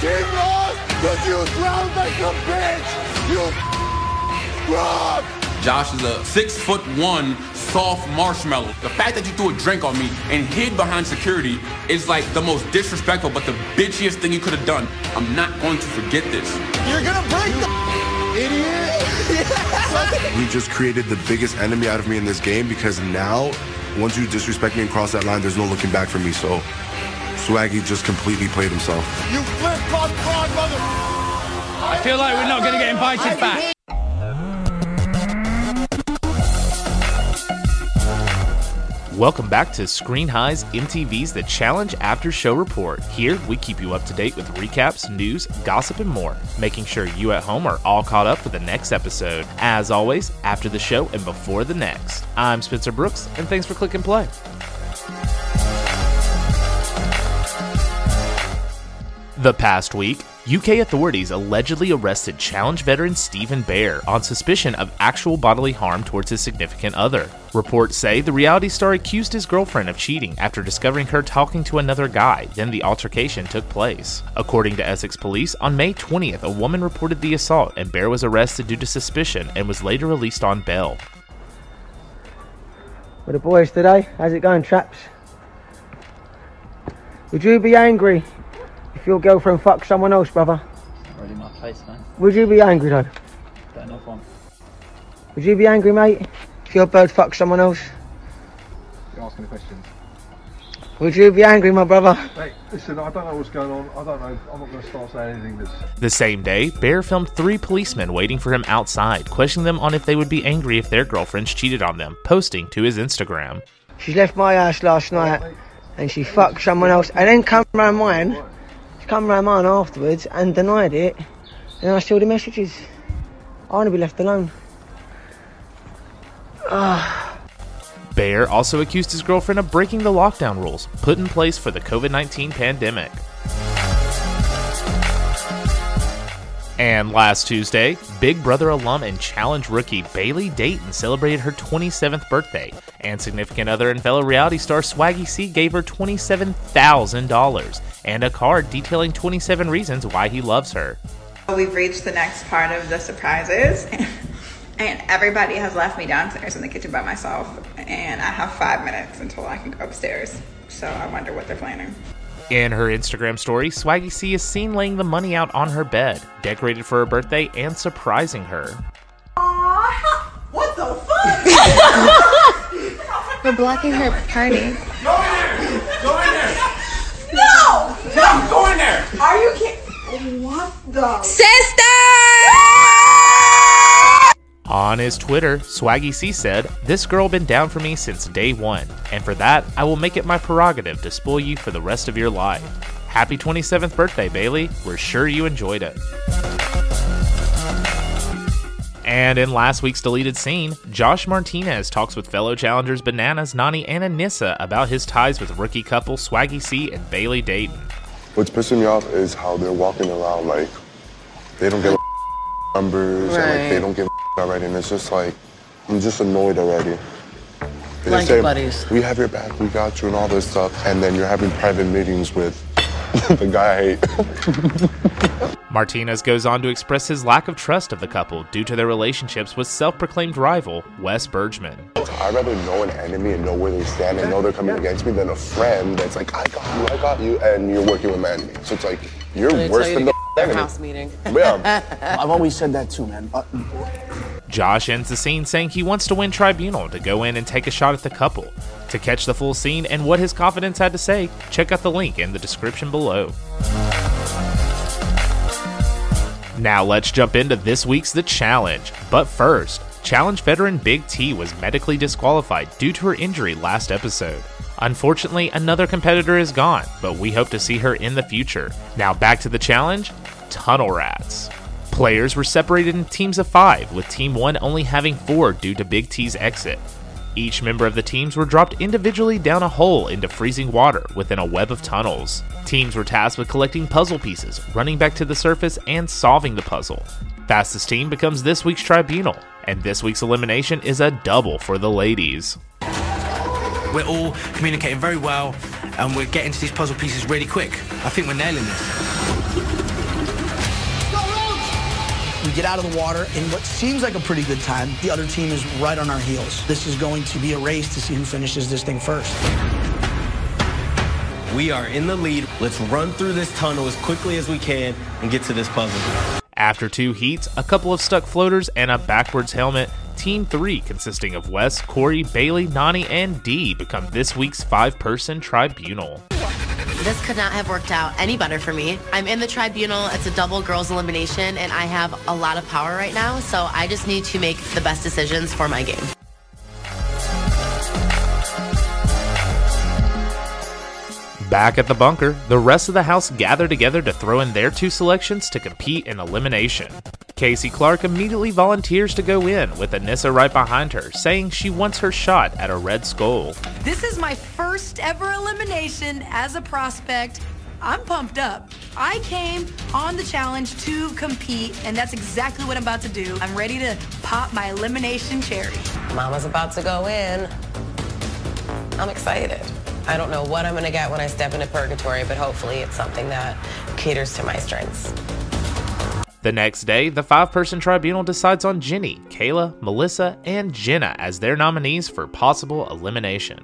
team lost because you drowned like a bitch! You rob! Josh is a six foot one soft marshmallow. The fact that you threw a drink on me and hid behind security is like the most disrespectful but the bitchiest thing you could have done. I'm not going to forget this. You're gonna break the idiot! You just created the biggest enemy out of me in this game because now, once you disrespect me and cross that line, there's no looking back for me. So, Swaggy just completely played himself. You flip flop fraud, mother! I feel like we're not going to get invited back. Welcome back to Screen High's MTV's The Challenge After Show Report. Here, we keep you up to date with recaps, news, gossip, and more, making sure you at home are all caught up for the next episode. As always, after the show and before the next. I'm Spencer Brooks, and thanks for clicking play. The past week, UK authorities allegedly arrested challenge veteran Stephen Bear on suspicion of actual bodily harm towards his significant other. Reports say the reality star accused his girlfriend of cheating after discovering her talking to another guy, then the altercation took place. According to Essex police, on May 20th, a woman reported the assault and Bear was arrested due to suspicion and was later released on bail. With the boys today, how's it going, chaps? Would you be angry if your girlfriend fucks someone else, brother? Already my place, man. Would you be angry though? Don't know if I'm. Would you be angry, mate, if your bird fucks someone else? You're asking the questions. Would you be angry, my brother? Mate, listen, I don't know what's going on. I don't know. I'm not going to start saying anything that's. The same day, Bear filmed three policemen waiting for him outside, questioning them on if they would be angry if their girlfriends cheated on them, posting to his Instagram. She left my house last night and she fucked someone else and then come round mine. Come round mine afterwards and denied it. And I saw the messages. I want to be left alone. Ah. Bear also accused his girlfriend of breaking the lockdown rules put in place for the COVID 19 pandemic. And last Tuesday, Big Brother alum and challenge rookie Bayleigh Dayton celebrated her 27th birthday, and significant other and fellow reality star Swaggy C gave her $27,000 and a card detailing 27 reasons why he loves her. We've reached the next part of the surprises, and everybody has left me downstairs in the kitchen by myself, and I have five minutes until I can go upstairs. So I wonder what they're planning. In her Instagram story, Swaggy C is seen laying the money out on her bed, decorated for her birthday, and surprising her. Aww, What the fuck? We're blocking her party. Go in there! Go in there! no! No, go in there! Are you kidding? What the? Sister! On his Twitter, Swaggy C said, This girl been down for me since day one, and for that, I will make it my prerogative to spoil you for the rest of your life. Happy 27th birthday, Bayleigh. We're sure you enjoyed it. And in last week's deleted scene, Josh Martinez talks with fellow challengers Bananas, Nany, and Aneesa about his ties with rookie couple Swaggy C and Bayleigh Dayton. What's pissing me off is how they're walking around like they don't give numbers and like they don't give a already, and it's just like I'm just annoyed already. They Blanket say, buddies. We have your back, we got you, and all this stuff, and then you're having private meetings with the guy I hate. Martinez goes on to express his lack of trust of the couple due to their relationships with self proclaimed rival Wes Bergmann. I'd rather know an enemy and know where they stand and know they're coming against me than a friend that's like, I got you, I got you, and you're working with my enemy. So it's like, you're worse you than the get enemy. house meeting. Yeah. I've always said that too, man. Uh, Josh ends the scene saying he wants to win Tribunal to go in and take a shot at the couple. To catch the full scene and what his confidence had to say, check out the link in the description below. Now let's jump into this week's The Challenge. But first, Challenge veteran Big T was medically disqualified due to her injury last episode. Unfortunately, another competitor is gone, but we hope to see her in the future. Now back to the challenge Tunnel Rats. Players were separated in teams of five, with Team 1 only having four due to Big T's exit. Each member of the teams were dropped individually down a hole into freezing water within a web of tunnels. Teams were tasked with collecting puzzle pieces, running back to the surface, and solving the puzzle. Fastest team becomes this week's tribunal, and this week's elimination is a double for the ladies. We're all communicating very well and we're getting to these puzzle pieces really quick. I think we're nailing this. We get out of the water in what seems like a pretty good time. The other team is right on our heels. This is going to be a race to see who finishes this thing first. We are in the lead. Let's run through this tunnel as quickly as we can and get to this puzzle. After two heats, a couple of stuck floaters, and a backwards helmet, Team 3, consisting of Wes, Cory, Bayleigh, Nany, and Dee, become this week's five person tribunal. This could not have worked out any better for me. I'm in the tribunal, it's a double girls elimination, and I have a lot of power right now, so I just need to make the best decisions for my game. Back at the bunker, the rest of the house gather together to throw in their two selections to compete in elimination. Kaycee Clark immediately volunteers to go in, with Aneesa right behind her, saying she wants her shot at a red skull. This is my first ever elimination as a prospect. I'm pumped up. I came on the challenge to compete, and that's exactly what I'm about to do. I'm ready to pop my elimination cherry. Mama's about to go in. I'm excited. I don't know what I'm going to get when I step into purgatory, but hopefully it's something that caters to my strengths. The next day, the five person tribunal decides on Jenny, Kayla, Melissa, and Jenna as their nominees for possible elimination.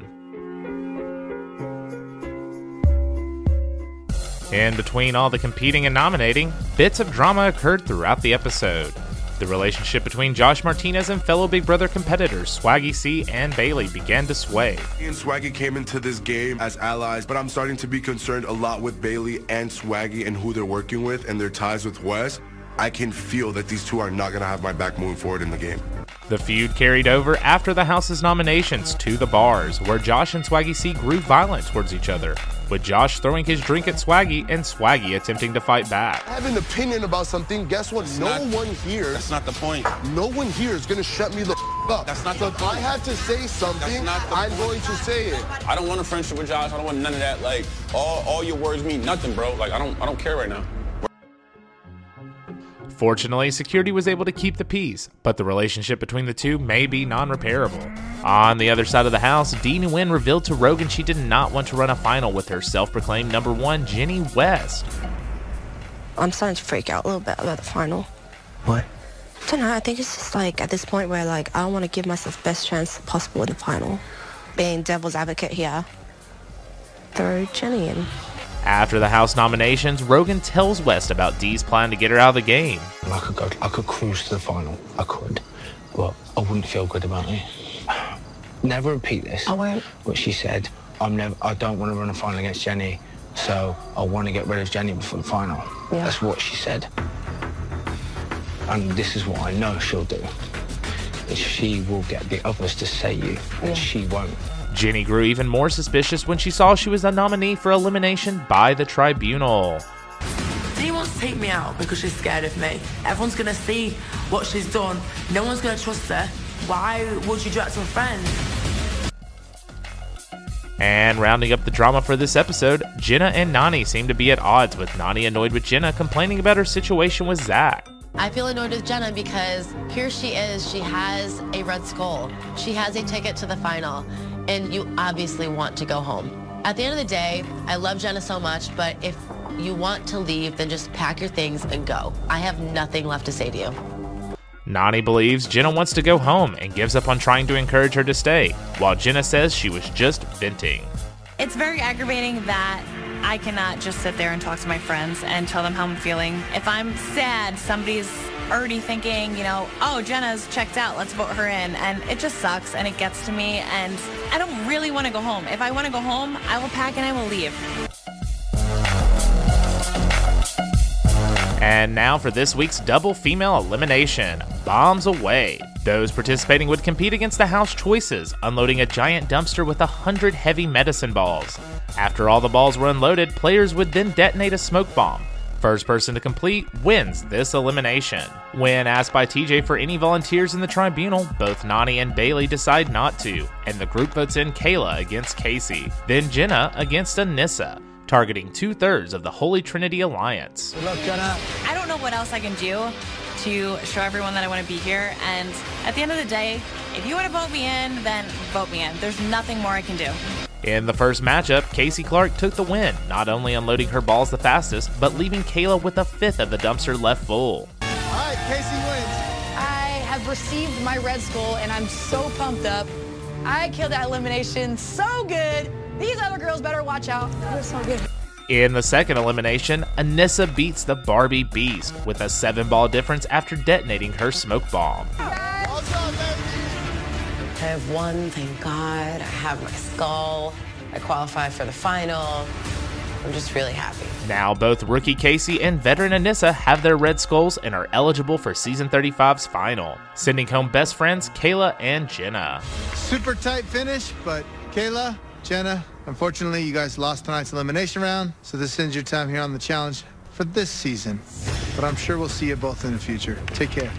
In between all the competing and nominating, bits of drama occurred throughout the episode. The relationship between Josh Martinez and fellow Big Brother competitors Swaggy C and Bayleigh began to sway. Me and Swaggy came into this game as allies, but I'm starting to be concerned a lot with Bayleigh and Swaggy and who they're working with and their ties with Wes. I can feel that these two are not going to have my back moving forward in the game. The feud carried over after the House's nominations to the bars, where Josh and Swaggy C grew violent towards each other, with Josh throwing his drink at Swaggy and Swaggy attempting to fight back. I have an opinion about something. Guess what? That's no not- one here. That's not the point. No one here is gonna shut me the f- up. That's not so the if I point. had to say something, not I'm point. going to say it. I don't want a friendship with Josh. I don't want none of that. Like all, all your words mean nothing, bro. Like I don't I don't care right now. Fortunately, security was able to keep the peace, but the relationship between the two may be non repairable. On the other side of the house, Dee Nguyen revealed to Rogan she did not want to run a final with her self proclaimed number one, Jenny West. I'm starting to freak out a little bit about the final. What? I don't know. I think it's just like at this point where like I don't want to give myself best chance possible in the final. Being devil's advocate here, throw Jenny in. After the House nominations, Rogan tells West about Dee's plan to get her out of the game. I could go, I could cruise to the final. I could, but I wouldn't feel good about it. Never repeat this. I won't. What she said. I'm never. I don't want to run a final against Jenny, so I want to get rid of Jenny before the final. Yeah. That's what she said. And this is what I know she'll do. She will get the others to say you, and Yeah. she won't. Jenny grew even more suspicious when she saw she was a nominee for elimination by the tribunal. She wants to take me out because she's scared of me. Everyone's gonna see what she's done. No one's gonna trust her. Why would you do that to a friend? And rounding up the drama for this episode, Jenna and Nany seem to be at odds, with Nany annoyed with Jenna complaining about her situation with Zach. I feel annoyed with Jenna because here she is. She has a red skull. She has a ticket to the final, and you obviously want to go home. At the end of the day, I love Jenna so much, but if you want to leave, then just pack your things and go. I have nothing left to say to you. Nany believes Jenna wants to go home and gives up on trying to encourage her to stay, while Jenna says she was just venting. It's very aggravating that I cannot just sit there and talk to my friends and tell them how I'm feeling. If I'm sad, somebody's already thinking, you know, oh, Jenna's checked out, let's vote her in. And it just sucks and it gets to me. And I don't really want to go home. If I want to go home, I will pack and I will leave. And now for this week's double female elimination Bombs Away. Those participating would compete against the house choices, unloading a giant dumpster with a hundred heavy medicine balls. After all the balls were unloaded, players would then detonate a smoke bomb. First person to complete wins this elimination. When asked by TJ for any volunteers in the tribunal, both Nany and Bayleigh decide not to, and the group votes in Kayla against Kaycee, then Jenna against Aneesa, targeting two thirds of the Holy Trinity Alliance. Good luck, Jenna. I don't know what else I can do to show everyone that I want to be here. And at the end of the day, if you want to vote me in, then vote me in. There's nothing more I can do. In the first matchup, Kaycee Clark took the win, not only unloading her balls the fastest, but leaving Kayla with a fifth of the dumpster left full. All right, Kaycee wins. I have received my Red Skull and I'm so pumped up. I killed that elimination so good. These other girls better watch out. They're so good. In the second elimination, Aneesa beats the Barbie Beast with a seven ball difference after detonating her smoke bomb. I have won, thank God. I have my skull. I qualify for the final. I'm just really happy. Now, both rookie Kaycee and veteran Aneesa have their red skulls and are eligible for season 35's final, sending home best friends Kayla and Jenna. Super tight finish, but Kayla, Jenna, unfortunately, you guys lost tonight's elimination round, so this ends your time here on the challenge for this season. But I'm sure we'll see you both in the future. Take care.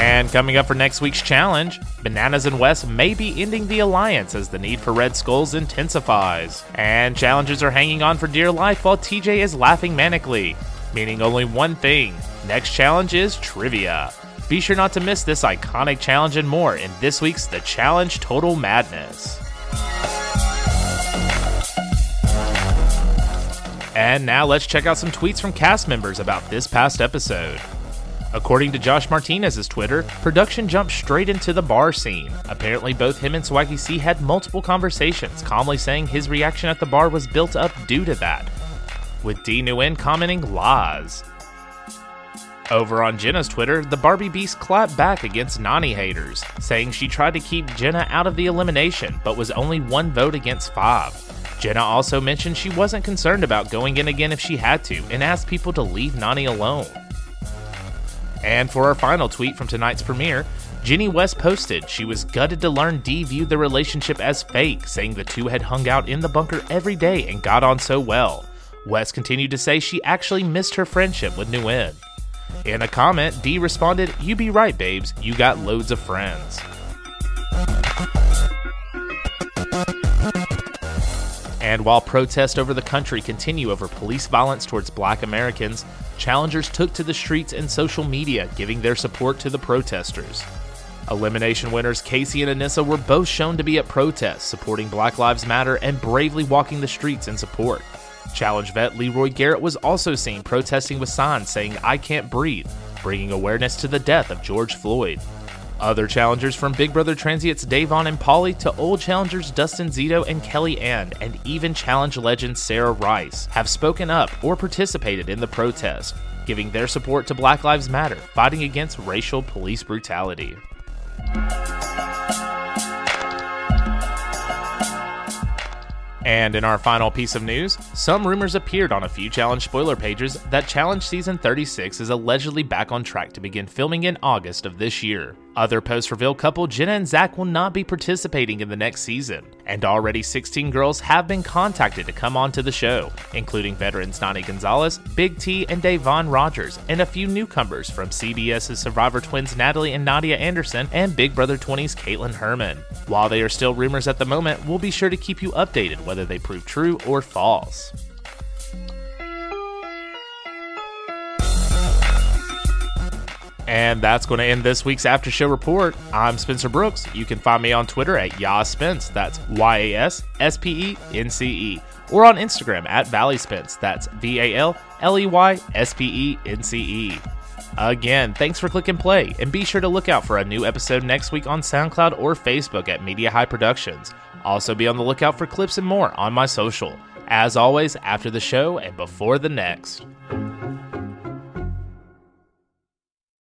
And coming up for next week's challenge, Bananas and Wes may be ending the alliance as the need for red skulls intensifies. And challenges are hanging on for dear life while TJ is laughing manically, meaning only one thing next challenge is trivia. Be sure not to miss this iconic challenge and more in this week's The Challenge Total Madness. And now let's check out some tweets from cast members about this past episode. According to Josh Martinez's Twitter, production jumped straight into the bar scene. Apparently, both him and Swaggy C had multiple conversations, calmly saying his reaction at the bar was built up due to that. With Dee Nguyen commenting Laws. Over on Jenna's Twitter, the Barbie Beast clapped back against Nany haters, saying she tried to keep Jenna out of the elimination, but was only one vote against five. Jenna also mentioned she wasn't concerned about going in again if she had to, and asked people to leave Nany alone. And for our final tweet from tonight's premiere, Jenny West posted she was gutted to learn Dee viewed the relationship as fake, saying the two had hung out in the bunker every day and got on so well. West continued to say she actually missed her friendship with Nguyen. In a comment, Dee responded, You be right, babes, you got loads of friends. And while protests over the country continue over police violence towards black Americans, challengers took to the streets and social media, giving their support to the protesters. Elimination winners Kaycee and Aneesa were both shown to be at protests supporting Black Lives Matter and bravely walking the streets in support. Challenge vet Leroy Garrett was also seen protesting with signs saying, I can't breathe, bringing awareness to the death of George Floyd. Other challengers from Big Brother Transient's Da'Vonne and Paulie to old challengers Dustin Zito and KellyAnne, and even challenge legend Sarah Rice, have spoken up or participated in the protest, giving their support to Black Lives Matter, fighting against racial police brutality. And in our final piece of news, some rumors appeared on a few challenge spoiler pages that Challenge Season 36 is allegedly back on track to begin filming in August of this year. Other posts reveal couple Jenna and Zach will not be participating in the next season, and already 16 girls have been contacted to come onto the show, including veterans Nany Gonzalez, Big T, and Da'Vonne Rogers, and a few newcomers from CBS's Survivor twins Natalie and Nadiya Anderson and Big Brother 20's Kaitlyn Herman. While they are still rumors at the moment, we'll be sure to keep you updated whether they prove true or false. And that's going to end this week's After Show Report. I'm Spencer Brooks. You can find me on Twitter at YasSpence. That's Y A S S P E N C E. Or on Instagram at Valley Spence. That's V A L L E Y S P E N C E. Again, thanks for clicking play, and be sure to look out for a new episode next week on SoundCloud or Facebook at Media High Productions. Also, be on the lookout for clips and more on my social. As always, after the show and before the next.